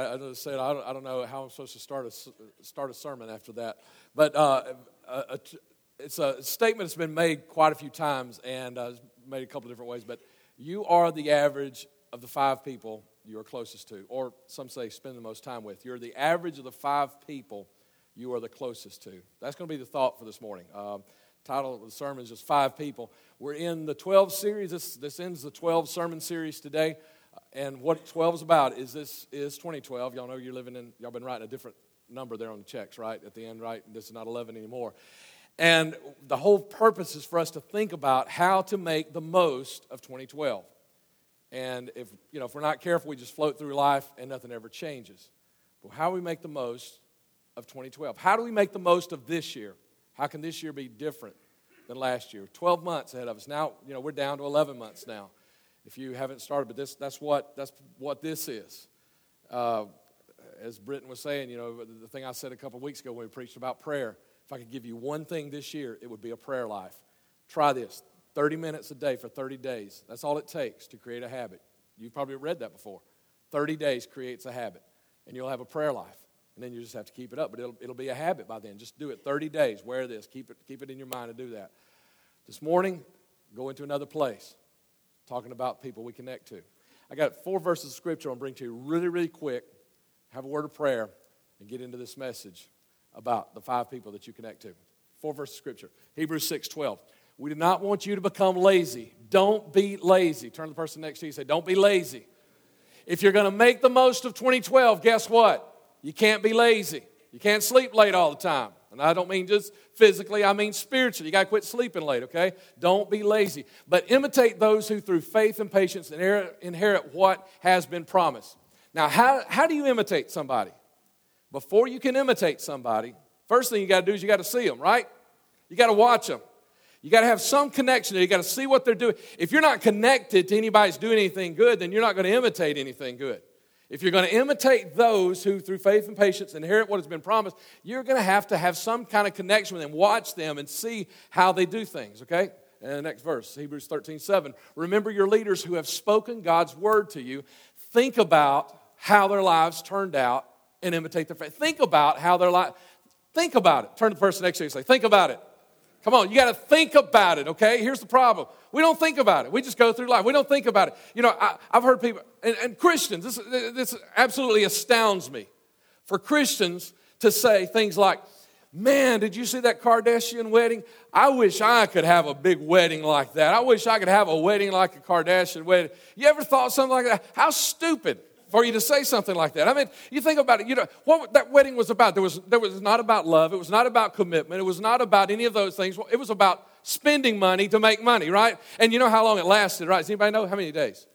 I, I said I don't, I don't know how I'm supposed to start a start a sermon after that, but uh, a, a, it's a statement that's been made quite a few times and uh, made a couple different ways. But you are the average of the five people you are closest to, or some say spend the most time with. You're the average of the five people you are the closest to. That's going to be the thought for this morning. Um, title of the sermon is just Five People. We're in the 12 series. This, this ends the 12 sermon series today. And what 12 is about is this is 2012. Y'all know you're living in, y'all been writing a different number there on the checks, right? At the end, right? This is not 11 anymore. And the whole purpose is for us to think about how to make the most of 2012. And if, you know, if we're not careful, we just float through life and nothing ever changes. But how do we make the most of 2012? How do we make the most of this year? How can this year be different than last year? 12 months ahead of us. Now, you know, we're down to 11 months now. If you haven't started, but this, that's, what, that's what this is. Uh, as Britton was saying, you know, the thing I said a couple weeks ago when we preached about prayer, if I could give you one thing this year, it would be a prayer life. Try this 30 minutes a day for 30 days. That's all it takes to create a habit. You've probably read that before. 30 days creates a habit, and you'll have a prayer life. And then you just have to keep it up, but it'll, it'll be a habit by then. Just do it 30 days. Wear this. Keep it, keep it in your mind to do that. This morning, go into another place, talking about people we connect to. I got four verses of scripture I'll bring to you really, really quick. Have a word of prayer and get into this message about the five people that you connect to. Four verses of scripture. Hebrews 6 12. We do not want you to become lazy. Don't be lazy. Turn to the person next to you and say, Don't be lazy. If you're going to make the most of 2012, guess what? You can't be lazy. You can't sleep late all the time. And I don't mean just physically, I mean spiritually. You got to quit sleeping late, okay? Don't be lazy. But imitate those who, through faith and patience, inherit, what has been promised. Now, how, how do you imitate somebody? Before you can imitate somebody, first thing you got to do is you got to see them, right? You got to watch them. You got to have some connection. You got to see what they're doing. If you're not connected to anybody's doing anything good, then you're not going to imitate anything good. If you're going to imitate those who, through faith and patience, inherit what has been promised, you're going to have to have some kind of connection with them, watch them, and see how they do things, okay? And the next verse, Hebrews 13, 7. Remember your leaders who have spoken God's word to you. Think about how their lives turned out and imitate their faith. Think about how their life, think about it. Turn to the person next to you and say, think about it. Come on, you got to think about it, okay? Here's the problem. We don't think about it. We just go through life. We don't think about it. You know, I, have heard people, and, and Christians, this, this absolutely astounds me for Christians to say things like, Man, did you see that Kardashian wedding? I wish I could have a big wedding like that. I wish I could have a wedding like a Kardashian wedding. You ever thought something like that? How stupid for you to say something like that. I mean, you think about it, you know, what that wedding was about. There was, there was not about love, it was not about commitment, it was not about any of those things. It was about spending money to make money, right? And you know how long it lasted, right? Does anybody know how many days?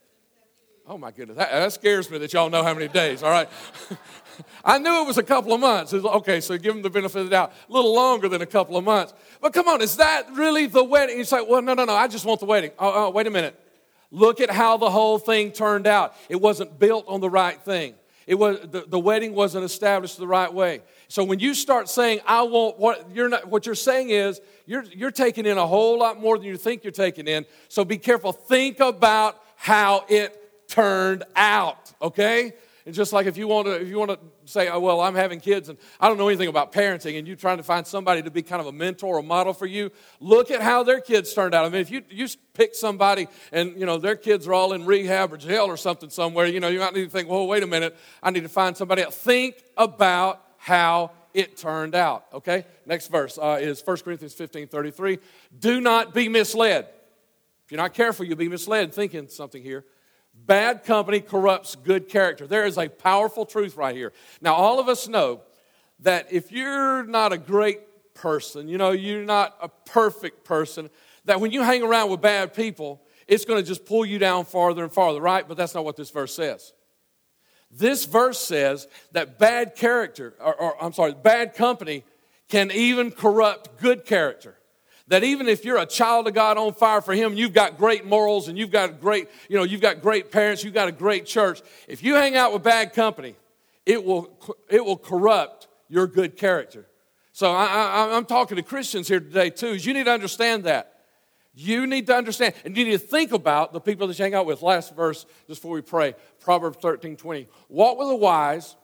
Oh my goodness, that, that scares me that y'all know how many days, all right? I knew it was a couple of months. Was, okay, so give them the benefit of the doubt. A little longer than a couple of months. But come on, is that really the wedding? You say, well, no, no, no, I just want the wedding. Oh, oh wait a minute. Look at how the whole thing turned out. It wasn't built on the right thing. It was the, the wedding wasn't established the right way. So when you start saying, I want what you're not what you're saying is you're you're taking in a whole lot more than you think you're taking in. So be careful. Think about how it turned out. Okay? It's just like if you want to, if you want to say, oh, well, I'm having kids and I don't know anything about parenting, and you're trying to find somebody to be kind of a mentor or model for you, look at how their kids turned out. I mean, if you, you pick somebody and, you know, their kids are all in rehab or jail or something somewhere, you know, you might need to think, well, wait a minute, I need to find somebody else. Think about how it turned out. Okay? Next verse uh, is 1 Corinthians 15 33. Do not be misled. If you're not careful, you'll be misled thinking something here. Bad company corrupts good character. There is a powerful truth right here. Now, all of us know that if you're not a great person, you know, you're not a perfect person, that when you hang around with bad people, it's going to just pull you down farther and farther, right? But that's not what this verse says. This verse says that bad character, or, or I'm sorry, bad company can even corrupt good character that even if you're a child of God on fire for Him, you've got great morals and you've got great, you know, you've got great parents, you've got a great church. If you hang out with bad company, it will, it will corrupt your good character. So I, am talking to Christians here today too. Is you need to understand that You need to understand, and you need to think about the people that you hang out with. Last verse, just before we pray, Proverbs 13 20. Walk with the wise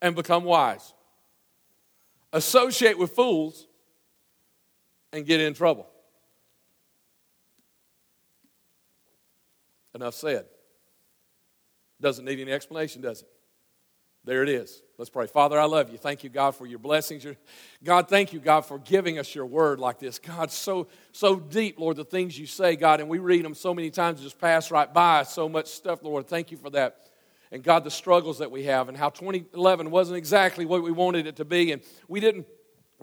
and become wise. Associate with fools and get in trouble. Enough said. Doesn't need any explanation, does it? There it is. Let's pray. Father, I love you. Thank you, God, for your blessings. God, thank you, God, for giving us your word like this. God, so, so deep, Lord, the things you say, God, and we read them so many times, just pass right by so much stuff, Lord. Thank you for that. And God, the struggles that we have and how 2011 wasn't exactly what we wanted it to be. And we didn't,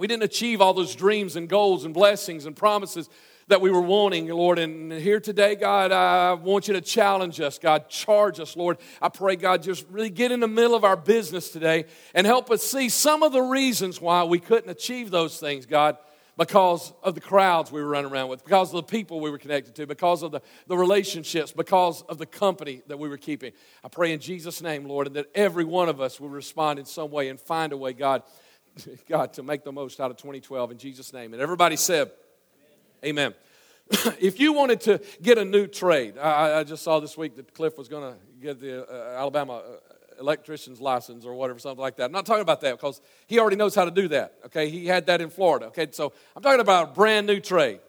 we didn't achieve all those dreams and goals and blessings and promises that we were wanting, Lord. And here today, God, I want you to challenge us, God. Charge us, Lord. I pray, God, just really get in the middle of our business today and help us see some of the reasons why we couldn't achieve those things, God because of the crowds we were running around with, because of the people we were connected to, because of the, the relationships, because of the company that we were keeping. I pray in Jesus' name, Lord, and that every one of us will respond in some way and find a way, God, God, to make the most out of 2012 in Jesus' name. And everybody said, Amen. if you wanted to get a new trade, I, I just saw this week that Cliff was going to get the uh, Alabama uh, electrician's license or whatever, something like that. I'm not talking about that because he already knows how to do that. Okay, he had that in Florida. Okay, so I'm talking about a brand new trade.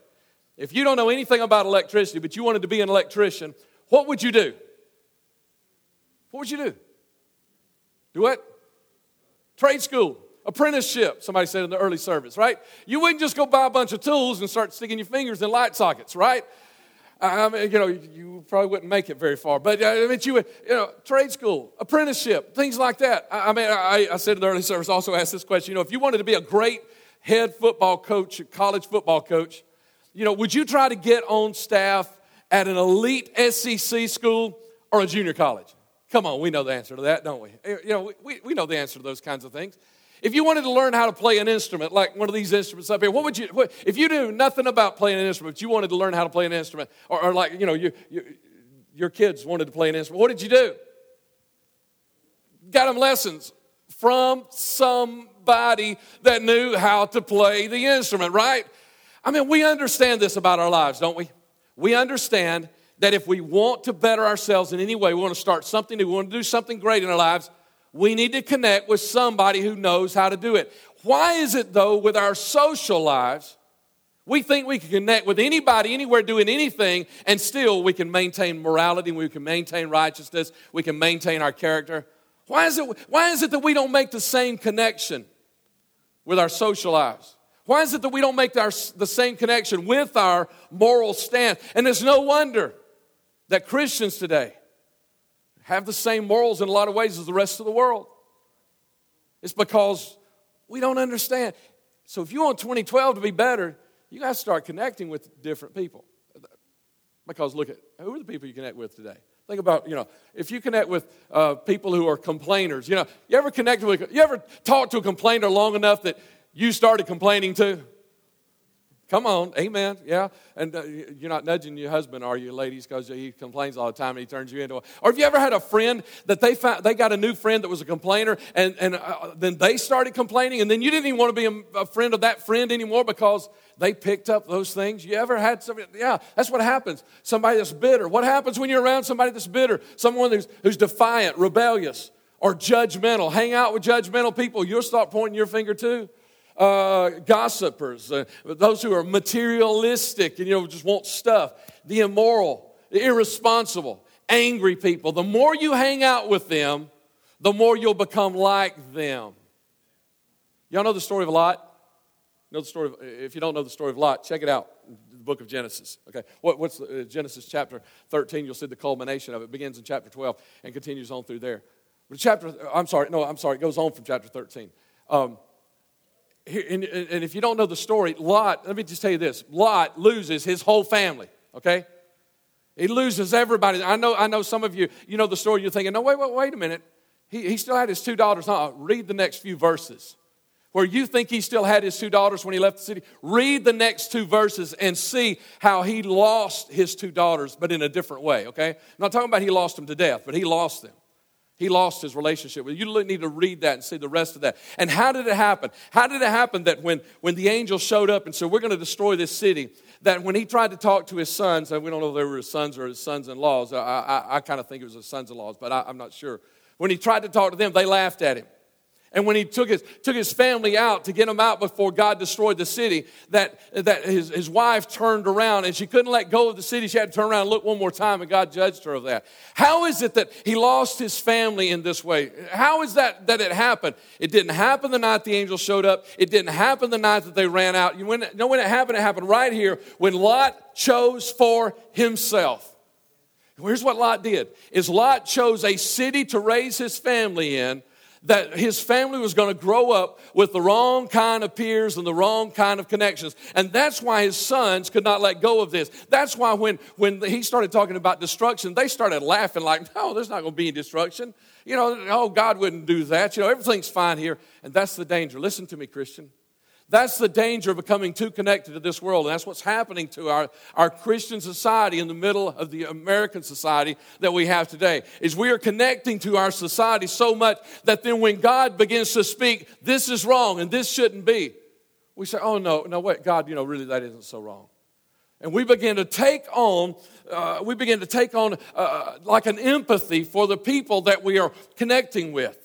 If you don't know anything about electricity, but you wanted to be an electrician, what would you do? What would you do? Do what? Trade school apprenticeship, somebody said in the early service, right? You wouldn't just go buy a bunch of tools and start sticking your fingers in light sockets, right? I mean, you know, you probably wouldn't make it very far, but uh, I mean, you would, you know, trade school, apprenticeship, things like that. I, mean, I, I said in the early service, also asked this question, you know, if you wanted to be a great head football coach, college football coach, you know, would you try to get on staff at an elite SEC school or a junior college? Come on, we know the answer to that, don't we? You know, we, we know the answer to those kinds of things. If you wanted to learn how to play an instrument, like one of these instruments up here, what would you, what, if you knew nothing about playing an instrument, but you wanted to learn how to play an instrument, or, or like, you know, you, you, your kids wanted to play an instrument, what did you do? Got them lessons from somebody that knew how to play the instrument, right? I mean, we understand this about our lives, don't we? We understand that if we want to better ourselves in any way, we want to start something we want to do something great in our lives, we need to connect with somebody who knows how to do it. Why is it, though, with our social lives, we think we can connect with anybody, anywhere, doing anything, and still we can maintain morality, we can maintain righteousness, we can maintain our character? Why is it, why is it that we don't make the same connection with our social lives? Why is it that we don't make our, the same connection with our moral stance? And it's no wonder that Christians today have the same morals in a lot of ways as the rest of the world. It's because we don't understand. So if you want 2012 to be better, you got to start connecting with different people. Because look at who are the people you connect with today? Think about, you know, if you connect with uh, people who are complainers, you know, you ever connected with, you ever talked to a complainer long enough that you started complaining too? Come on, amen. Yeah. And uh, you're not nudging your husband, are you, ladies? Because he complains all the time and he turns you into a. Or have you ever had a friend that they found, they got a new friend that was a complainer and, and uh, then they started complaining and then you didn't even want to be a, a, friend of that friend anymore because they picked up those things? You ever had somebody? Yeah, that's what happens. Somebody that's bitter. What happens when you're around somebody that's bitter? Someone who's, who's defiant, rebellious, or judgmental. Hang out with judgmental people, you'll start pointing your finger too uh, gossipers, uh, those who are materialistic and you know just want stuff, the immoral, the irresponsible, angry people. The more you hang out with them, the more you'll become like them. Y'all know the story of Lot? know the story of, if you don't know the story of Lot, check it out. The book of Genesis. Okay, what, what's the, uh, Genesis chapter 13? You'll see the culmination of it. it. Begins in chapter 12 and continues on through there. But chapter, I'm sorry, no, I'm sorry, it goes on from chapter 13. Um, and, and if you don't know the story, Lot, let me just tell you this Lot loses his whole family, okay? He loses everybody. I know, I know some of you, you know the story, you're thinking, no, wait, wait, wait a minute. He, he still had his two daughters. No, read the next few verses. Where you think he still had his two daughters when he left the city, read the next two verses and see how he lost his two daughters, but in a different way, okay? I'm not talking about he lost them to death, but he lost them. He lost his relationship with you. need to read that and see the rest of that. And how did it happen? How did it happen that when, when the angel showed up and said, We're going to destroy this city, that when he tried to talk to his sons, and we don't know if they were his sons or his sons in laws, I, I, I kind of think it was his sons in laws, but I, I'm not sure. When he tried to talk to them, they laughed at him. And when he took his, took his family out to get them out before God destroyed the city, that, that his, his wife turned around and she couldn't let go of the city. She had to turn around and look one more time, and God judged her of that. How is it that he lost his family in this way? How is that that it happened? It didn't happen the night the angel showed up. It didn't happen the night that they ran out. You know when it happened? It happened right here when Lot chose for himself. Here's what Lot did is Lot chose a city to raise his family in that his family was going to grow up with the wrong kind of peers and the wrong kind of connections. And that's why his sons could not let go of this. That's why when, when he started talking about destruction, they started laughing like, no, there's not going to be any destruction. You know, oh, God wouldn't do that. You know, everything's fine here. And that's the danger. Listen to me, Christian. That's the danger of becoming too connected to this world. And that's what's happening to our, our Christian society in the middle of the American society that we have today. Is we are connecting to our society so much that then when God begins to speak, this is wrong and this shouldn't be, we say, oh no, no, wait, God, you know, really that isn't so wrong. And we begin to take on, uh, we begin to take on uh, like an empathy for the people that we are connecting with.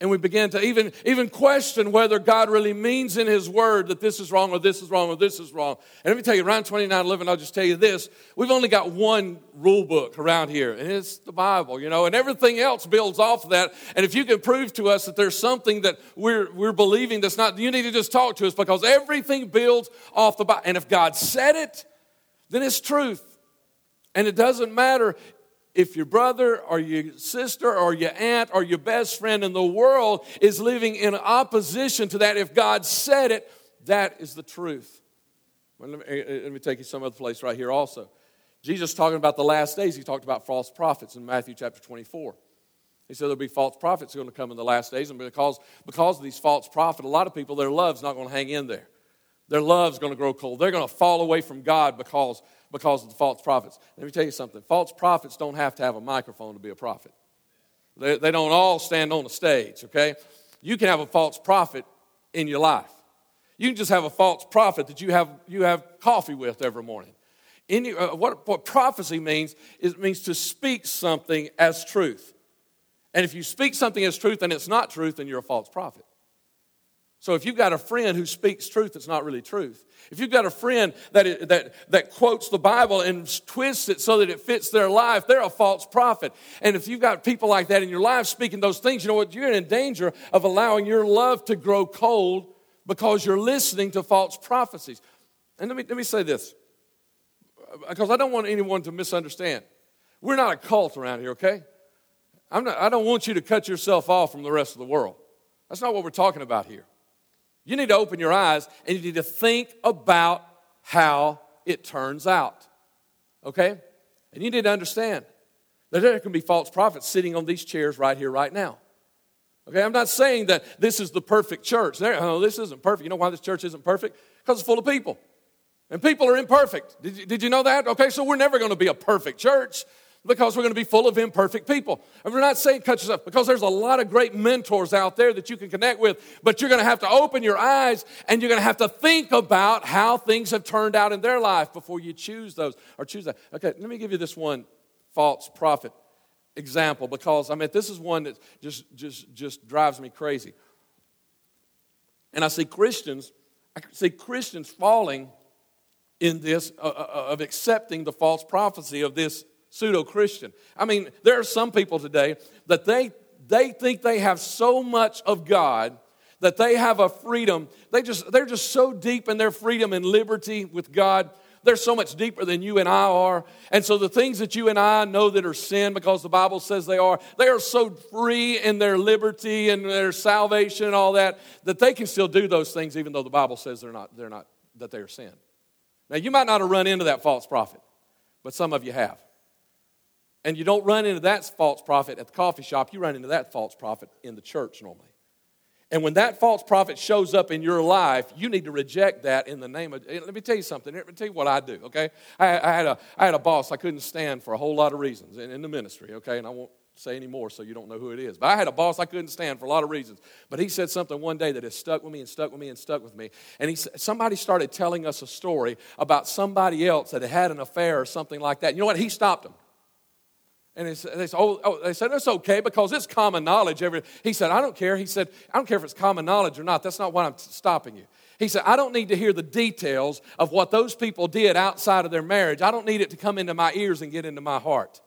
And we begin to even, even question whether God really means in His Word that this is wrong or this is wrong or this is wrong. And let me tell you, around 2911, I'll just tell you this we've only got one rule book around here, and it's the Bible, you know, and everything else builds off of that. And if you can prove to us that there's something that we're, we're believing that's not, you need to just talk to us because everything builds off the Bible. And if God said it, then it's truth. And it doesn't matter if your brother or your sister or your aunt or your best friend in the world is living in opposition to that, if God said it, that is the truth. Well, let, me, eh, eh, let, me, take you some other place right here also. Jesus talking about the last days, he talked about false prophets in Matthew chapter 24. He said there'll be false prophets going to come in the last days, and because, because of these false prophets, a lot of people, their love's not going to hang in there. Their love's going to grow cold. They're going to fall away from God because because of the false prophets. Let me tell you something false prophets don't have to have a microphone to be a prophet, they, they don't all stand on a stage, okay? You can have a false prophet in your life. You can just have a false prophet that you have, you have coffee with every morning. In, uh, what, what prophecy means is it means to speak something as truth. And if you speak something as truth and it's not truth, then you're a false prophet. So if you've got a friend who speaks truth that's not really truth, if you've got a friend that, that, that quotes the Bible and twists it so that it fits their life, they're a false prophet. And if you've got people like that in your life speaking those things, you know what? You're in danger of allowing your love to grow cold because you're listening to false prophecies. And let me, let me say this, because I don't want anyone to misunderstand. We're not a cult around here, okay? I'm not, I don't want you to cut yourself off from the rest of the world. That's not what we're talking about here. You need to open your eyes and you need to think about how it turns out. Okay? And you need to understand that there can be false prophets sitting on these chairs right here, right now. Okay, I'm not saying that this is the perfect church. There, oh, this isn't perfect. You know why this church isn't perfect? Because it's full of people. And people are imperfect. Did you, did you know that? Okay, so we're never going to be a perfect church because we're going to be full of imperfect people. And we're not saying cut yourself because there's a lot of great mentors out there that you can connect with, but you're going to have to open your eyes and you're going to have to think about how things have turned out in their life before you choose those or choose that. Okay, let me give you this one false prophet example because I mean this is one that just just just drives me crazy. And I see Christians, I see Christians falling in this uh, uh, uh of accepting the false prophecy of this pseudo Christian. I mean, there are some people today that they, they think they have so much of God that they have a freedom. They just, they're just so deep in their freedom and liberty with God. They're so much deeper than you and I are. And so the things that you and I know that are sin because the Bible says they are, they are so free in their liberty and their salvation and all that that they can still do those things even though the Bible says they're not, they're not that they're sin. Now you might not have run into that false prophet, but some of you have. And you don't run into that false prophet at the coffee shop, you run into that false prophet in the church normally. And when that false prophet shows up in your life, you need to reject that in the name of. Let me tell you something. Let me tell you what I do, okay? I, I had, a, I had a boss I couldn't stand for a whole lot of reasons in, in the ministry, okay? And I won't say anymore so you don't know who it is. But I had a boss I couldn't stand for a lot of reasons. But he said something one day that has stuck with me and stuck with me and stuck with me. And he somebody started telling us a story about somebody else that had had an affair or something like that. You know what? He stopped him. And they said, oh, oh, they said, it's okay because it's common knowledge. Every, he said, I don't care. He said, I don't care if it's common knowledge or not. That's not why I'm stopping you. He said, I don't need to hear the details of what those people did outside of their marriage. I don't need it to come into my ears and get into my heart.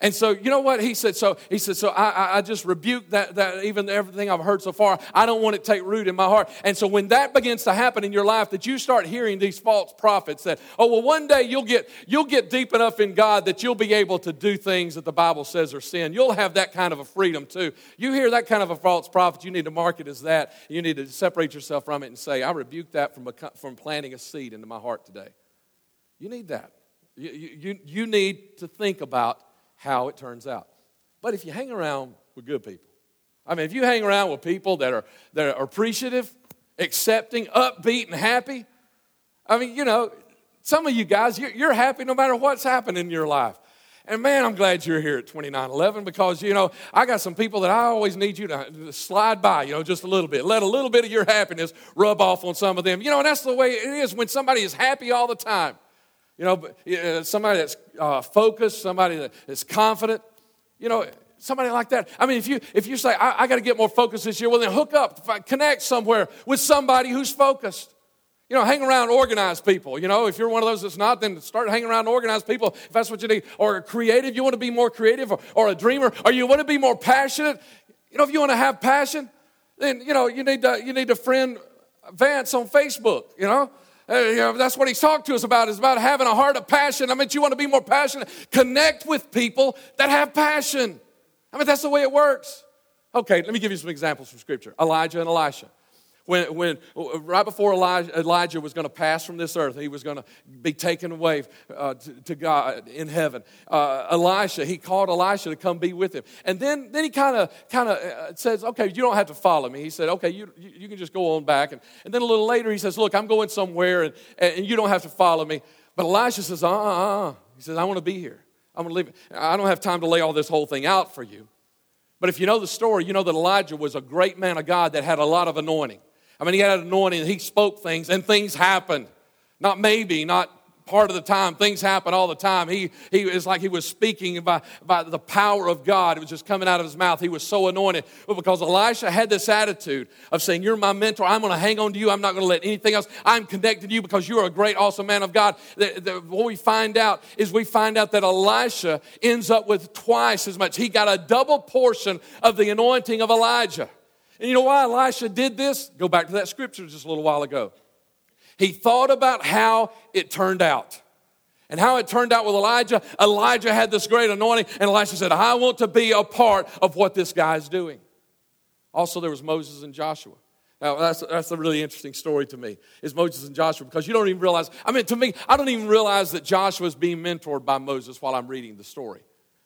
And so, you know what he said? So he said, so I, I just rebuke that, that, even everything I've heard so far. I don't want it to take root in my heart. And so when that begins to happen in your life, that you start hearing these false prophets that, oh, well, one day you'll get, you'll get deep enough in God that you'll be able to do things that the Bible says are sin. You'll have that kind of a freedom too. You hear that kind of a false prophet, you need to mark it as that. You need to separate yourself from it and say, I rebuke that from, a, from planting a seed into my heart today. You need that. You, you, you need to think about how it turns out. But if you hang around with good people, I mean, if you hang around with people that are, that are appreciative, accepting, upbeat, and happy, I mean, you know, some of you guys, you're, you're happy no matter what's happened in your life. And man, I'm glad you're here at 2911 because, you know, I got some people that I always need you to slide by, you know, just a little bit. Let a little bit of your happiness rub off on some of them. You know, and that's the way it is when somebody is happy all the time. You know, somebody that's uh, focused, somebody that is confident. You know, somebody like that. I mean, if you if you say I, I got to get more focused this year, well then hook up, connect somewhere with somebody who's focused. You know, hang around organized people. You know, if you're one of those that's not, then start hanging around organized people if that's what you need. Or creative, you want to be more creative, or, or a dreamer, or you want to be more passionate. You know, if you want to have passion, then you know you need to you need to friend Vance on Facebook. You know, uh, you know, that's what he's talked to us about is about having a heart of passion. I mean, you want to be more passionate. Connect with people that have passion. I mean, that's the way it works. Okay, let me give you some examples from Scripture Elijah and Elisha when, when right before Elijah, Elijah was going to pass from this earth, he was going to be taken away uh, to, to, God in heaven. Uh, Elisha, he called Elisha to come be with him, and then then he kind of kind of uh, says, "Okay, you don't have to follow me." He said, "Okay, you you can just go on back." And, and then a little later, he says, "Look, I'm going somewhere, and, and you don't have to follow me." But Elisha says, "Uh uh uh." He says, "I want to be here. I'm going to leave. I don't have time to lay all this whole thing out for you." But if you know the story, you know that Elijah was a great man of God that had a lot of anointing. I mean, he had an anointing, he spoke things, and things happened. Not maybe, not part of the time. Things happen all the time. He, he is like he was speaking by, by the power of God. It was just coming out of his mouth. He was so anointed. But because Elisha had this attitude of saying, You're my mentor, I'm going to hang on to you. I'm not going to let anything else. I'm connected to you because you're a great, awesome man of God. The, the, what we find out is we find out that Elisha ends up with twice as much. He got a double portion of the anointing of Elijah. And you know why Elisha did this? Go back to that scripture just a little while ago. He thought about how it turned out. And how it turned out with Elijah, Elijah had this great anointing, and Elisha said, I want to be a part of what this guy's doing. Also, there was Moses and Joshua. Now, that's, that's a really interesting story to me, is Moses and Joshua, because you don't even realize, I mean, to me, I don't even realize that Joshua is being mentored by Moses while I'm reading the story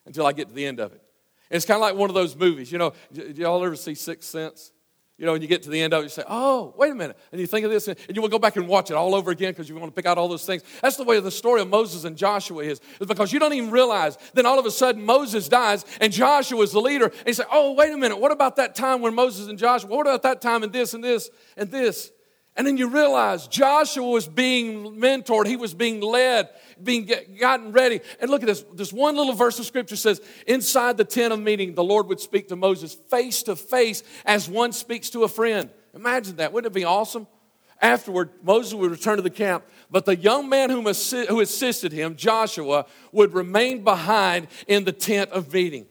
until I get to the end of it. It's kind of like one of those movies. You know, y'all ever see Sixth Sense? You know, and you get to the end of it, you say, oh, wait a minute. And you think of this, and you will go back and watch it all over again because you want to pick out all those things. That's the way the story of Moses and Joshua is, is because you don't even realize. Then all of a sudden, Moses dies, and Joshua is the leader. And you say, oh, wait a minute. What about that time when Moses and Joshua, what about that time and this and this and this? And then you realize Joshua was being mentored, he was being led, being get, gotten ready. And look at this. This one little verse of scripture says, Inside the tent of meeting, the Lord would speak to Moses face to face as one speaks to a friend. Imagine that. Wouldn't it be awesome? Afterward, Moses would return to the camp, but the young man who assisted him, Joshua, would remain behind in the tent of meeting.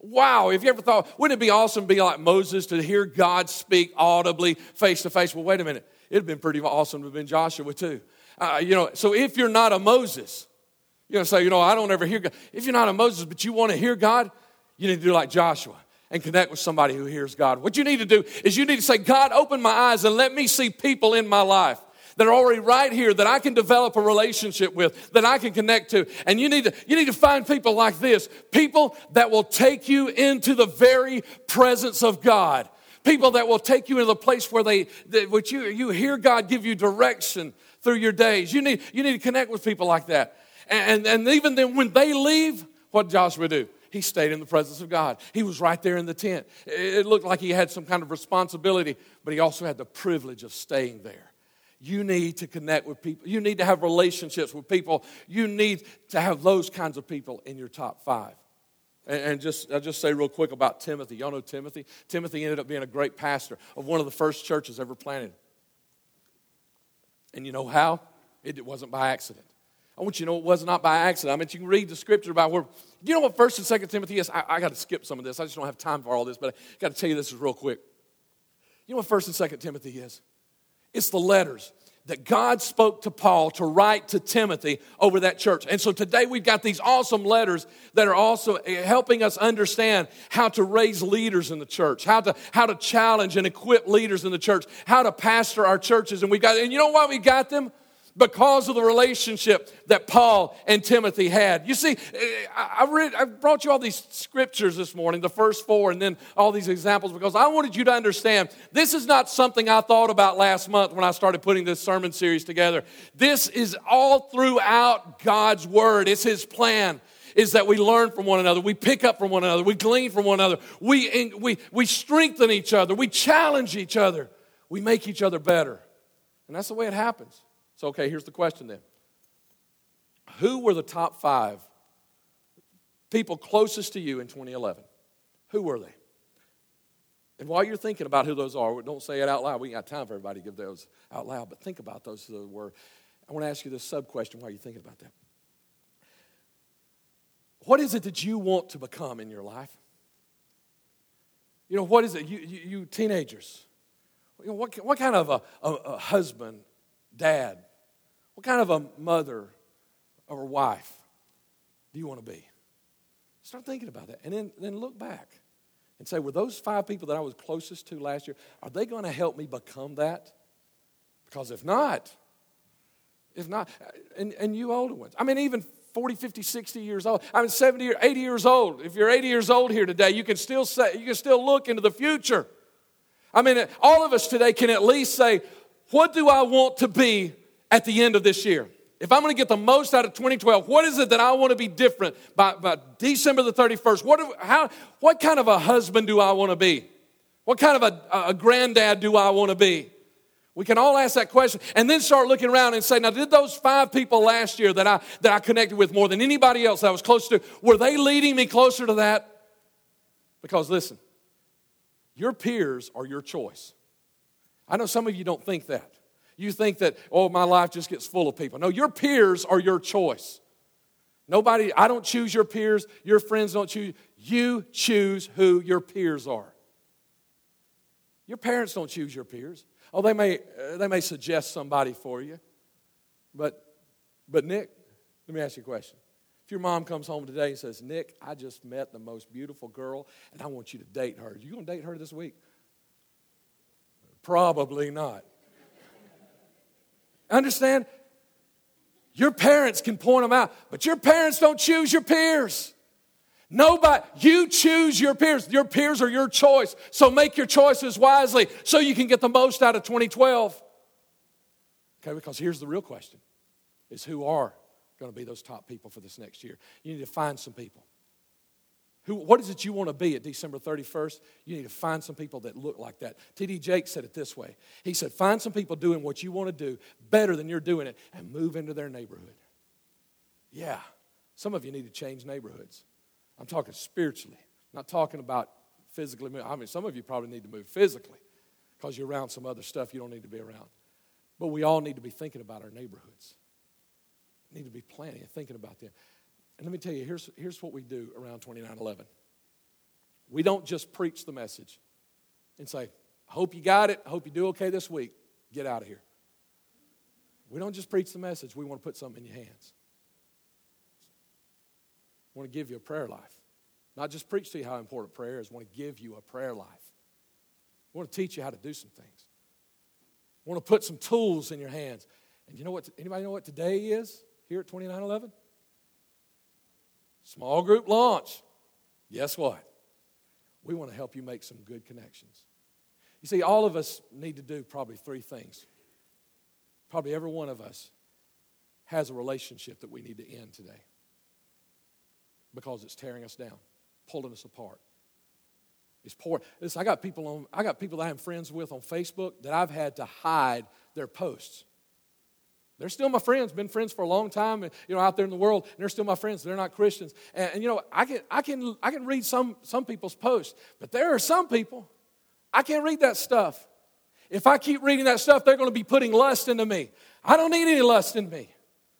Wow, if you ever thought, wouldn't it be awesome to be like Moses to hear God speak audibly, face to face? Well, wait a minute. It'd have been pretty awesome to have been Joshua too. Uh, you know, so if you're not a Moses, you know, say, you know, I don't ever hear God. If you're not a Moses, but you want to hear God, you need to do like Joshua and connect with somebody who hears God. What you need to do is you need to say, God, open my eyes and let me see people in my life that are already right here that I can develop a relationship with, that I can connect to. And you need to, you need to find people like this people that will take you into the very presence of God people that will take you into the place where they, which you, you hear God give you direction through your days. You need, you need to connect with people like that. And, and even then, when they leave, what Joshua do? he stayed in the presence of God. He was right there in the tent. It looked like he had some kind of responsibility, but he also had the privilege of staying there. You need to connect with people. You need to have relationships with people. You need to have those kinds of people in your top five. And, just, I'll just say real quick about Timothy. Y'all know Timothy? Timothy ended up being a great pastor of one of the first churches ever planted. And you know how? It wasn't by accident. I want you to know it was not by accident. I mean, you can read the scripture about where, you know what First and Second Timothy is? I, I got to skip some of this. I just don't have time for all this, but I got to tell you this real quick. You know what First and Second Timothy is? It's the letters that God spoke to Paul to write to Timothy over that church. And so today we've got these awesome letters that are also eh, helping us understand how to raise leaders in the church, how to, how to challenge and equip leaders in the church, how to pastor our churches. And we got, and you know why we got them? Because of the relationship that Paul and Timothy had. You see, eh, I, read, I brought you all these scriptures this morning, the first four, and then all these examples, because I wanted you to understand this is not something I thought about last month when I started putting this sermon series together. This is all throughout God's Word, it's His plan is that we learn from one another, we pick up from one another, we glean from one another, we, we, we strengthen each other, we challenge each other, we make each other better. And that's the way it happens. So, okay, here's the question then Who were the top five people closest to you in 2011? Who were they? And while you're thinking about who those are, don't say it out loud. We ain't got time for everybody to give those out loud, but think about those who were. I want to ask you this sub question while you're thinking about that. What is it that you want to become in your life? You know, what is it? You, you, you teenagers, you know, what, what kind of a, a, a husband, dad, what kind of a mother or wife do you want to be? Start thinking about that. And then, then look back and say, were those five people that I was closest to last year, are they going to help me become that? Because if not, if not, uh, and, and you older ones, I mean, even 40, 50, 60 years old. I mean, 70 or 80 years old. If you're 80 years old here today, you can still say, you can still look into the future. I mean, uh, all of us today can at least say, what do I want to be at the end of this year. If I'm going to get the most out of 2012, what is it that I want to be different by, by December the 31st? What, how, what kind of a husband do I want to be? What kind of a, a granddad do I want to be? We can all ask that question and then start looking around and say, now, did those five people last year that I, that I connected with more than anybody else that I was close to, were they leading me closer to that? Because listen, your peers are your choice. I know some of you don't think that. You think that, oh, my life just gets full of people. No, your peers are your choice. Nobody, I don't choose your peers. Your friends don't choose. You choose who your peers are. Your parents don't choose your peers. Oh, they may, uh, they may suggest somebody for you. But, but Nick, let me ask you a question. If your mom comes home today and says, Nick, I just met the most beautiful girl and I want you to date her, you going to date her this week? Probably not. Understand? Your parents can point them out, but your parents don't choose your peers. Nobody, you choose your peers. Your peers are your choice. So make your choices wisely so you can get the most out of 2012. Okay, because here's the real question is who are going to be those top people for this next year? You need to find some people. Who, what is it you want to be at December 31st? You need to find some people that look like that. T.D. Jakes said it this way He said, Find some people doing what you want to do better than you're doing it and move into their neighborhood. Yeah, some of you need to change neighborhoods. I'm talking spiritually, not talking about physically. I mean, some of you probably need to move physically because you're around some other stuff you don't need to be around. But we all need to be thinking about our neighborhoods. Need to be planning and thinking about them. And let me tell you, here's, here's what we do around 2911. We don't just preach the message and say, I hope you got it. I hope you do okay this week. Get out of here. We don't just preach the message, we want to put something in your hands. I want to give you a prayer life. Not just preach to you how important prayer is, I want to give you a prayer life. I want to teach you how to do some things. I want to put some tools in your hands. And you know what? Anybody know what today is here at 2911? Small group launch. Guess what? We want to help you make some good connections. You see, all of us need to do probably three things. Probably every one of us has a relationship that we need to end today because it's tearing us down. pulling us apart. It's poor. Listen, I got people on. I got people that I'm friends with on Facebook that I've had to hide their posts. They're still my friends. Been friends for a long time, and, you know, out there in the world. And they're still my friends. They're not Christians. And, and you know, I can, I can, I can read some some people's posts, but there are some people I can't read that stuff. If I keep reading that stuff, they're going to be putting lust into me. I don't need any lust in me.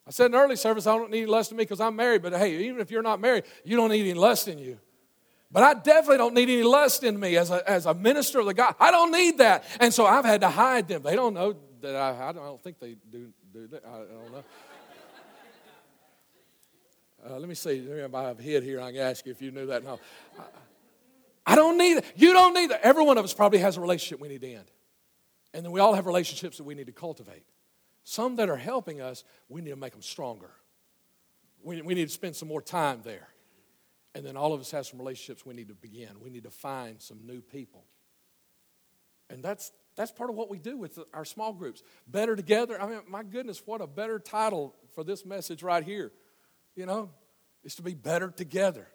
I said in early service, I don't need any lust in me because I'm married. But hey, even if you're not married, you don't need any lust in you. But I definitely don't need any lust in me as a, as a minister of the God. I don't need that. And so I've had to hide them. They don't know that I, I, don't, I don't think they do, do that. I, I don't know. Uh, let me see. If I have a head here, I can ask you if you knew that. No. I, I don't need it. You don't need it. Every one of us probably has a relationship we need to end. And then we all have relationships that we need to cultivate. Some that are helping us, we need to make them stronger. We, we need to spend some more time there. And then all of us have some relationships we need to begin. We need to find some new people. And that's, that's part of what we do with our small groups. Better together. I mean, my goodness, what a better title for this message right here. You know, is to be better together.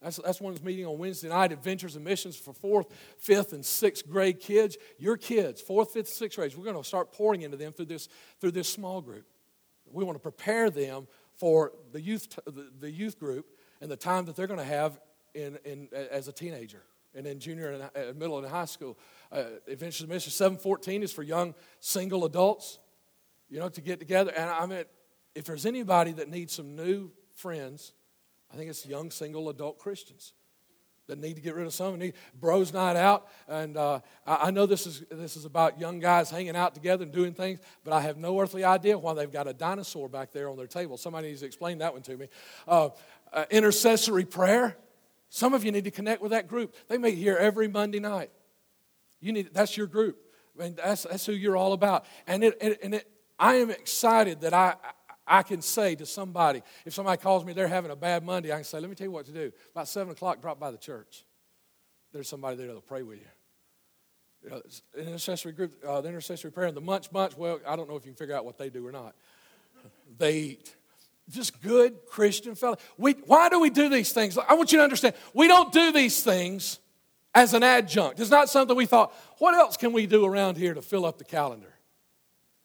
That's, that's one that's meeting on Wednesday night, Adventures and Missions for fourth, fifth, and sixth grade kids. Your kids, fourth, fifth, sixth grades, we're going to start pouring into them through this, through this small group. We want to prepare them for the youth, the, the youth group and the time that they're going to have in, in, as a teenager and in junior and uh, middle and high school. Uh, Adventures Mission 714 is for young single adults, you know, to get together. And I mean, if there's anybody that needs some new friends, I think it's young single adult Christians that need to get rid of some. Need bros night out, and uh, I, I know this is this is about young guys hanging out together and doing things, but I have no earthly idea why they've got a dinosaur back there on their table. Somebody needs to explain that one to me. Uh, uh, intercessory prayer. Some of you need to connect with that group. They meet here every Monday night. You need that's your group. I mean, that's, that's who you're all about. And it, it and it, I am excited that I I can say to somebody, if somebody calls me, they're having a bad Monday, I can say, let me tell you what to do. About 7 o'clock, drop by the church. There's somebody there that'll pray with you. you know, an intercessory group, uh, the intercessory prayer, and the munch munch, well, I don't know if you can figure out what they do or not. They eat. Just good Christian fellow. We, why do we do these things? I want you to understand, we don't do these things as an adjunct. It's not something we thought, what else can we do around here to fill up the calendar?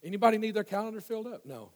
Anybody need their calendar filled up? No.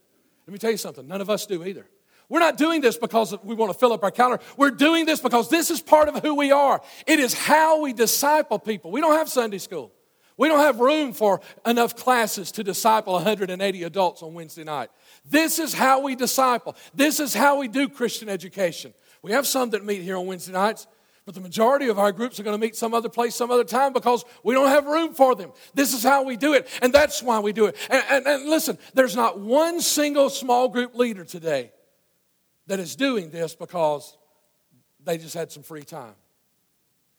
Let me tell you something, none of us do either. We're not doing this because we want to fill up our calendar. We're doing this because this is part of who we are. It is how we disciple people. We don't have Sunday school. We don't have room for enough classes to disciple 180 adults on Wednesday night. This is how we disciple. This is how we do Christian education. We have some that meet here on Wednesday nights, but the majority of our groups are going to meet some other place some other time because we don't have room for them. This is how we do it, and that's why we do it. And, and, and listen, there's not one single small group leader today that is doing this because they just had some free time.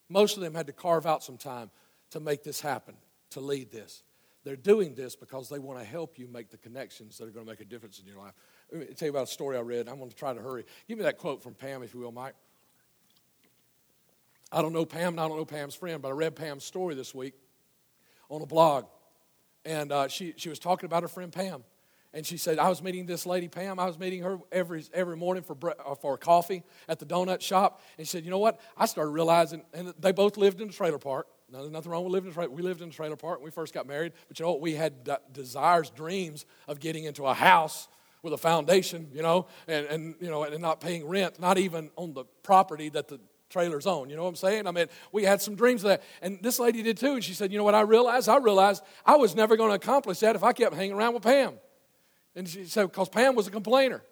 Most of them had to carve out some time to make this happen, to lead this. They're doing this because they want to help you make the connections that are going to make a difference in your life. Let me tell you about a story I read. I'm going to try to hurry. Give me that quote from Pam, if you will, Mike. I don't know Pam, and I don't know Pam's friend, but I read Pam's story this week on a blog. And uh, she, she was talking about her friend Pam. And she said, I was meeting this lady, Pam. I was meeting her every, every morning for, bre- uh, for coffee at the donut shop. And she said, You know what? I started realizing, and they both lived in a trailer park. Now, there's nothing wrong with living in a trailer. We lived in a trailer park when we first got married. But you know what? We had desires, dreams of getting into a house with a foundation, you know, and, and, you know, and not paying rent, not even on the property that the trailer's on. You know what I'm saying? I mean, we had some dreams of that. And this lady did too. And she said, You know what I realized? I realized I was never going to accomplish that if I kept hanging around with Pam. And she said, Because Pam was a complainer.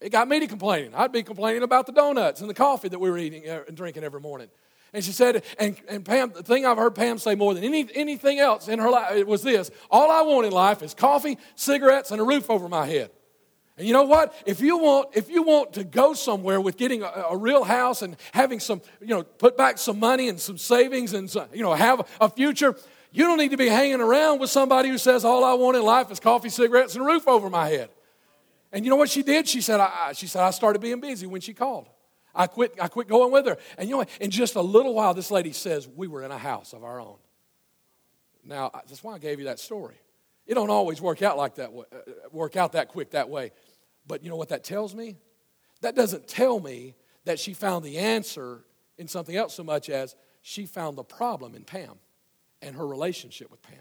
It got me to complaining. I'd be complaining about the donuts and the coffee that we were eating uh, and drinking every morning. And she said, and, and Pam, the thing I've heard Pam say more than any, anything else in her life was this all I want in life is coffee, cigarettes, and a roof over my head. And you know what? If you want, if you want to go somewhere with getting a, a, real house and having some, you know, put back some money and some savings and, some, you know, have a future, you don't need to be hanging around with somebody who says, all I want in life is coffee, cigarettes, and a roof over my head. And you know what she did? She said, I, she said, I started being busy when she called. I quit, I quit going with her. And you know? In just a little while, this lady says, we were in a house of our own. Now, that's why I gave you that story. It don't always work out like that, uh, work out that quick that way. But you know what that tells me? That doesn't tell me that she found the answer in something else so much as she found the problem in Pam and her relationship with Pam.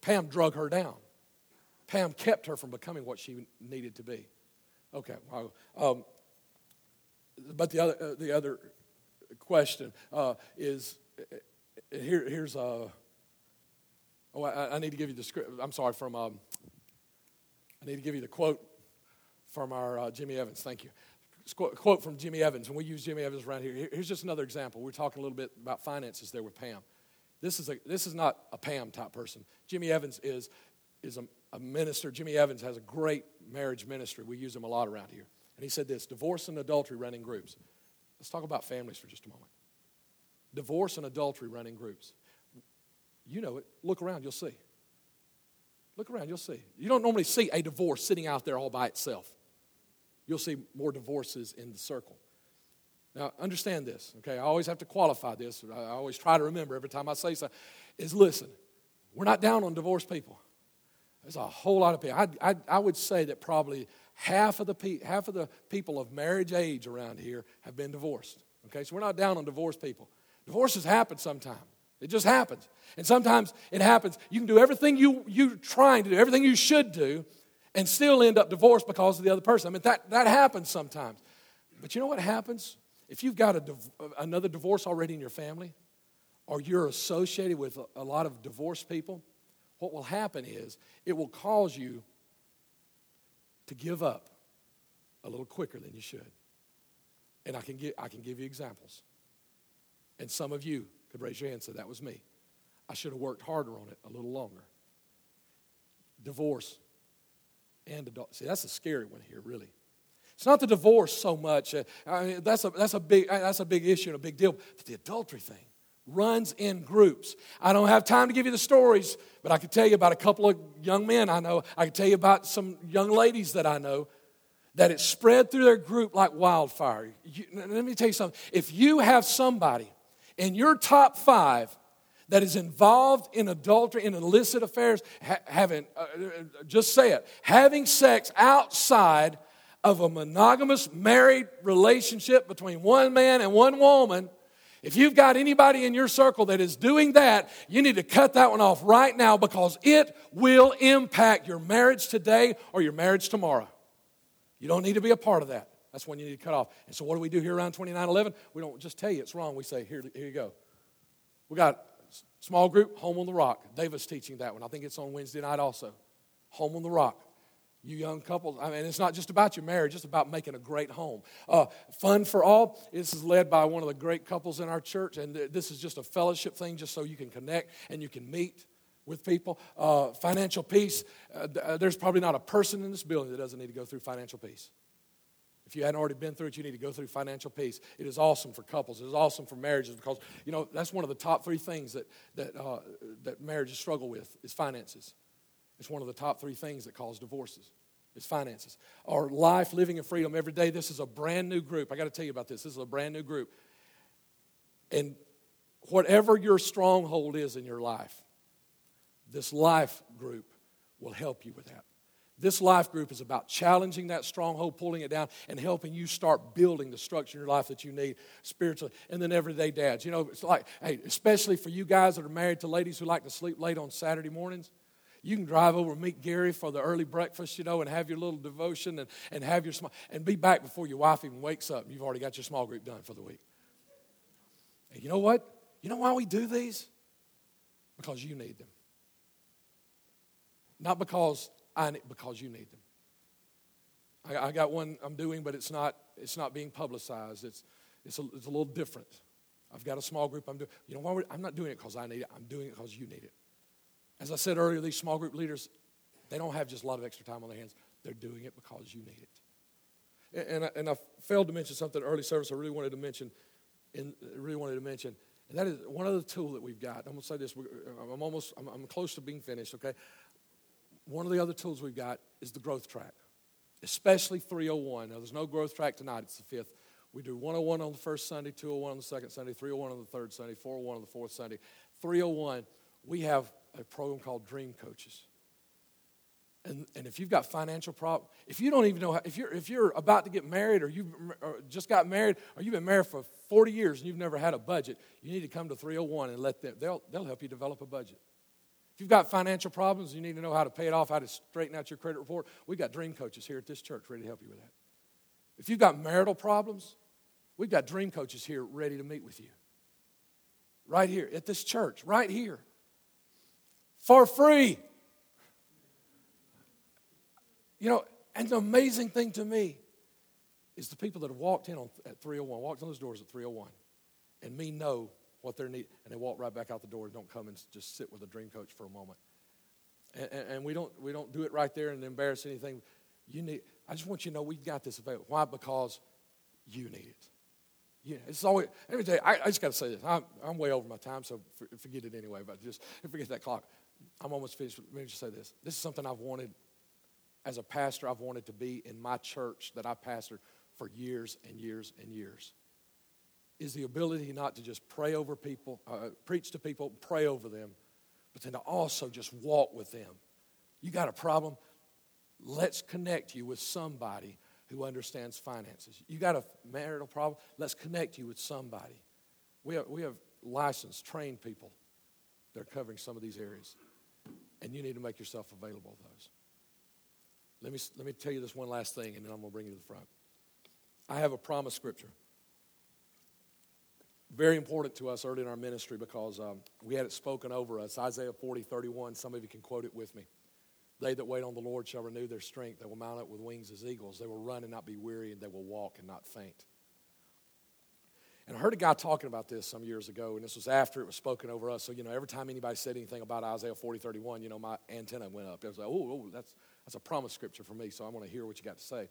Pam drug her down. Pam kept her from becoming what she needed to be. Okay, um, but the other, uh, the other question uh, is uh, here, here's a. Uh, oh, I, I, need to give you the script. I'm sorry, from. Um, I need to give you the quote from our uh, Jimmy Evans. Thank you. Quote from Jimmy Evans, and we use Jimmy Evans around here. Here's just another example. We're talking a little bit about finances there with Pam. This is, a, this is not a Pam type person. Jimmy Evans is, is a, a minister. Jimmy Evans has a great marriage ministry. We use him a lot around here. And he said this divorce and adultery run in groups. Let's talk about families for just a moment. Divorce and adultery run in groups. You know it. Look around, you'll see. Look around, you'll see. You don't normally see a divorce sitting out there all by itself. You'll see more divorces in the circle. Now, understand this, okay? I always have to qualify this. I always try to remember every time I say something is listen, we're not down on divorced people. There's a whole lot of people. I, I, I would say that probably half of, the pe- half of the people of marriage age around here have been divorced. Okay, so we're not down on divorced people. Divorces happen sometimes. It just happens. And sometimes it happens. You can do everything you, you're trying to do, everything you should do, and still end up divorced because of the other person. I mean, that, that happens sometimes. But you know what happens? If you've got a, another divorce already in your family, or you're associated with a, a lot of divorced people, what will happen is it will cause you to give up a little quicker than you should. And I can, give, I can give you examples. And some of you could raise your hand and say, That was me. I should have worked harder on it a little longer. Divorce and adult. See, that's a scary one here, really. It's not the divorce so much. Uh, I mean, that's, a, that's, a big, that's a big issue and a big deal. But the adultery thing runs in groups. I don't have time to give you the stories, but I could tell you about a couple of young men I know. I could tell you about some young ladies that I know that it spread through their group like wildfire. You, let me tell you something. If you have somebody in your top five that is involved in adultery, in illicit affairs, ha- having, uh, just say it, having sex outside of a monogamous married relationship between one man and one woman, if you've got anybody in your circle that is doing that, you need to cut that one off right now because it will impact your marriage today or your marriage tomorrow. You don't need to be a part of that. That's when you need to cut off. And so, what do we do here around 2911? We don't just tell you it's wrong. We say, here, here you go. We got small group, Home on the Rock. David's teaching that one. I think it's on Wednesday night also. Home on the Rock you young couples. I mean, it's not just about your marriage, it's about making a great home. Uh, Fun for All, this is led by one of the great couples in our church, and this is just a fellowship thing just so you can connect and you can meet with people. Uh, financial peace, uh, uh, there's probably not a person in this building that doesn't need to go through financial peace. If you hadn't already been through it, you need to go through financial peace. It is awesome for couples. It is awesome for marriages because, you know, that's one of the top three things that, that, uh, that marriages struggle with is finances. It's one of the top three things that cause divorces. Is finances. Our life, living in freedom every day. This is a brand new group. I got to tell you about this. This is a brand new group. And whatever your stronghold is in your life, this life group will help you with that. This life group is about challenging that stronghold, pulling it down, and helping you start building the structure in your life that you need spiritually. And then everyday dads. You know, it's like, hey, especially for you guys that are married to ladies who like to sleep late on Saturday mornings. You can drive over and meet Gary for the early breakfast, you know, and have your little devotion and, and have your small, and be back before your wife even wakes up. You've already got your small group done for the week. And you know what? You know why we do these? Because you need them. Not because I need, because you need them. I, I, got one I'm doing, but it's not, it's not being publicized. It's, it's, a, it's a little different. I've got a small group I'm doing. You know why? I'm not doing it because I need it. I'm doing it because you need it. As I said earlier, these small group leaders, they don't have just a lot of extra time on their hands. They're doing it because you need it. And, I, and I failed to mention something early service I really wanted to mention, and really wanted to mention, and that is one other tool that we've got. I'm going to say this. I'm almost, I'm, I'm close to being finished, okay? One of the other tools we've got is the growth track, especially 301. Now, there's no growth track tonight. It's the fifth. We do 101 on the first Sunday, 201 on the second Sunday, 301 on the third Sunday, 401 on the fourth Sunday. 301, we have a program called Dream Coaches. And, and if you've got financial problems, if you don't even know how, if you're, if you're about to get married or you just got married or you've been married for 40 years and you've never had a budget, you need to come to 301 and let them, they'll, they'll help you develop a budget. If you've got financial problems, you need to know how to pay it off, how to straighten out your credit report. We've got dream coaches here at this church ready to help you with that. If you've got marital problems, we've got dream coaches here ready to meet with you. Right here at this church, right here. For free. You know, and the amazing thing to me is the people that have walked in on, at 301, walked on those doors at 301, and me know what their need, and they walk right back out the door and don't come and just sit with a dream coach for a moment. And, and, and we, don't, we don't do it right there and embarrass anything. You need, I just want you to know we've got this available. Why? Because you need it. Yeah, it's always, let me tell you, I, I just got to say this. I'm, I'm way over my time, so forget it anyway, but just forget that clock. I'm almost finished. Let me just say this. This is something I've wanted as a pastor, I've wanted to be in my church that I pastored for years and years and years is the ability not to just pray over people, uh, preach to people, pray over them, but then to also just walk with them. You got a problem? Let's connect you with somebody who understands finances. You got a marital problem? Let's connect you with somebody. We have, we have licensed, trained people that are covering some of these areas. And you need to make yourself available to those. Let me, let me tell you this one last thing, and then I'm going to bring you to the front. I have a promise scripture. Very important to us early in our ministry because um, we had it spoken over us. Isaiah 40, 31. Some of you can quote it with me. They that wait on the Lord shall renew their strength. They will mount up with wings as eagles. They will run and not be weary, and they will walk and not faint. And I heard a guy talking about this some years ago, and this was after it was spoken over us. So, you know, every time anybody said anything about Isaiah 40, 31, you know, my antenna went up. It was like, oh, that's, that's a promise scripture for me, so I want to hear what you got to say.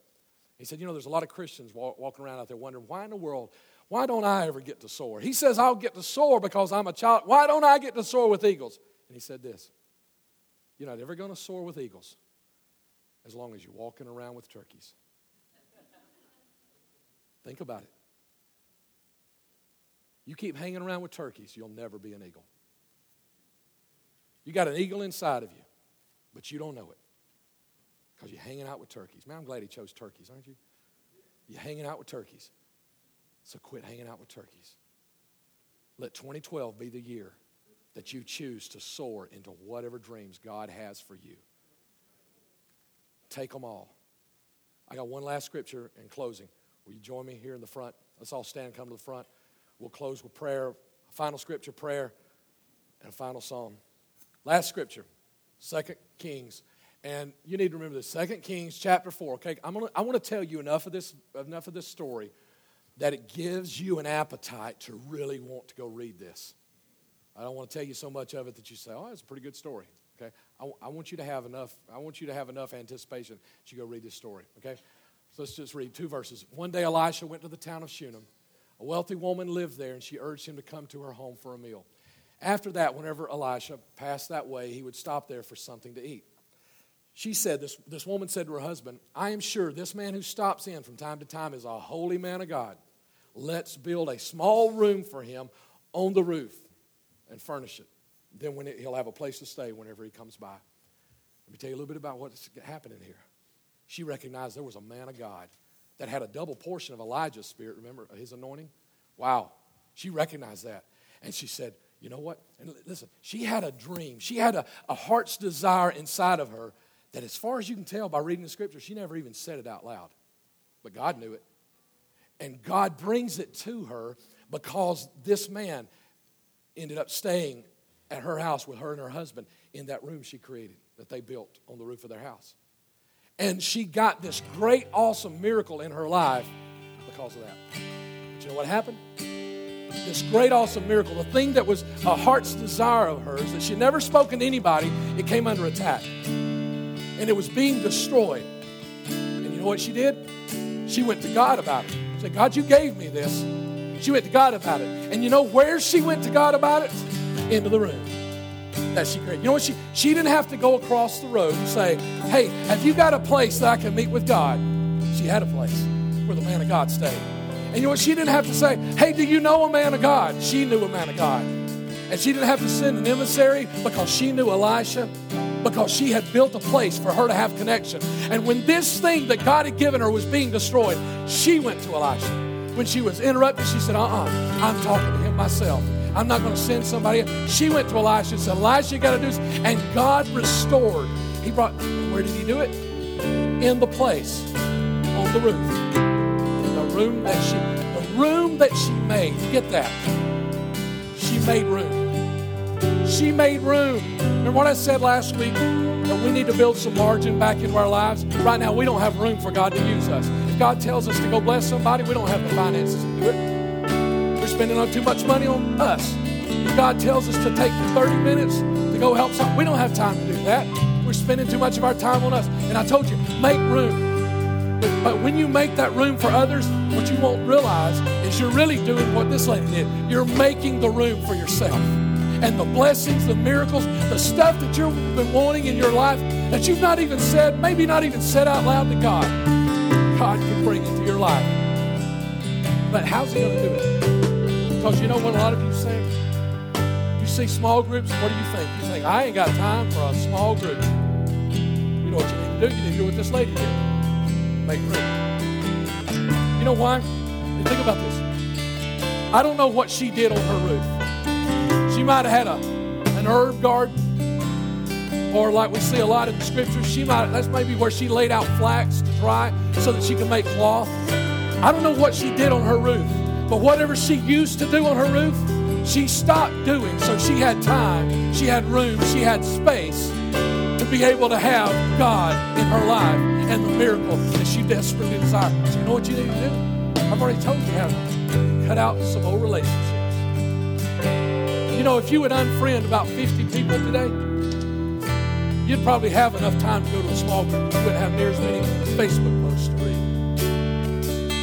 He said, You know, there's a lot of Christians walk, walking around out there wondering, why in the world, why don't I ever get to soar? He says, I'll get to soar because I'm a child. Why don't I get to soar with eagles? And he said this You're not ever going to soar with eagles as long as you're walking around with turkeys. Think about it. You keep hanging around with turkeys, you'll never be an eagle. You got an eagle inside of you, but you don't know it because you're hanging out with turkeys. Man, I'm glad he chose turkeys, aren't you? You're hanging out with turkeys. So quit hanging out with turkeys. Let 2012 be the year that you choose to soar into whatever dreams God has for you. Take them all. I got one last scripture in closing. Will you join me here in the front? Let's all stand and come to the front. We'll close with prayer, a final scripture, prayer, and a final song. Last scripture, Second Kings and you need to remember this. Second Kings chapter 4. Okay, I'm gonna, I want to tell you enough of this enough of this story that it gives you an appetite to really want to go read this. I don't want to tell you so much of it that you say, "Oh, that's a pretty good story." Okay, I, I want you to have enough. I want you to have enough anticipation that you go read this story. Okay, so let's just read two verses. One day, Elisha went to the town of Shunem. A wealthy woman lived there, and she urged him to come to her home for a meal. After that, whenever Elisha passed that way, he would stop there for something to eat. She said, this, this woman said to her husband, I am sure this man who stops in from time to time is a holy man of God. Let's build a small room for him on the roof and furnish it. Then when it, he'll have a place to stay whenever he comes by. Let me tell you a little bit about what's happening here. She recognized there was a man of God that had a double portion of Elijah's spirit, remember his anointing? Wow. She recognized that. And she said, You know what? And listen, she had a dream. She had a, a heart's desire inside of her that, as far as you can tell by reading the scripture, she never even said it out loud. But God knew it. And God brings it to her because this man ended up staying at her house with her and her husband in that room she created that they built on the roof of their house. And she got this great, awesome miracle in her life because of that. But you know what happened? This great, awesome miracle, the thing that was a heart's desire of hers that she never spoken to anybody, it came under attack and it was being destroyed. And you know what she did? She went to God about it. She said, God, you gave me this. She went to God about it. And you know where she went to God about it? Into the room that she created. You know what? She, she didn't have to go across the road and say, Hey, have you got a place that I can meet with God? She had a place where the man of God stayed. And you know what? She didn't have to say, Hey, do you know a man of God? She knew a man of God. And she didn't have to send an emissary because she knew Elisha because she had built a place for her to have connection. And when this thing that God had given her was being destroyed, she went to Elisha. When she was interrupted, she said, Uh uh-uh, uh, i am talking to him myself. I'm not going to send somebody. She went to Elisha and said, Elisha, you got to do this. And God restored. He brought, where did he do it? In the place, on the roof. In the room that she, the room that she made. Get that. She made room. She made room. Remember what I said last week? That we need to build some margin back into our lives. Right now, we don't have room for God to use us. If God tells us to go bless somebody, we don't have the finances to do it spending on too much money on us. God tells us to take 30 minutes to go help someone. We don't have time to do that. We're spending too much of our time on us. And I told you, make room. But, but when you make that room for others, what you won't realize is you're really doing what this lady did. You're making the room for yourself. And the blessings, the miracles, the stuff that you've been wanting in your life that you've not even said, maybe not even said out loud to God, God can bring into your life. But how's He going to do it? Because you know what a lot of you say? You see small groups, what do you think? You think, I ain't got time for a small group. You know what you need to do? You need to do what this lady did. Make room. You know why? think about this. I don't know what she did on her roof. She might have had a, an herb garden, or like we see a lot in the scriptures, she might that's maybe where she laid out flax to dry so that she could make cloth. I don't know what she did on her roof. But whatever she used to do on her roof, she stopped doing. So she had time, she had room, she had space to be able to have God in her life and the miracle that she desperately desired. So you know what you need to do? I've already told you how to cut out some old relationships. You know, if you would unfriend about 50 people today, you'd probably have enough time to go to a small group. You wouldn't have near as many Facebook posts to read.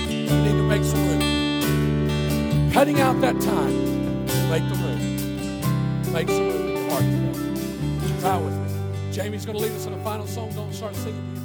You need to make some cutting out that time make the room. Make some room in your heart today. Try with me. Jamie's going to lead us in a final song. Don't start singing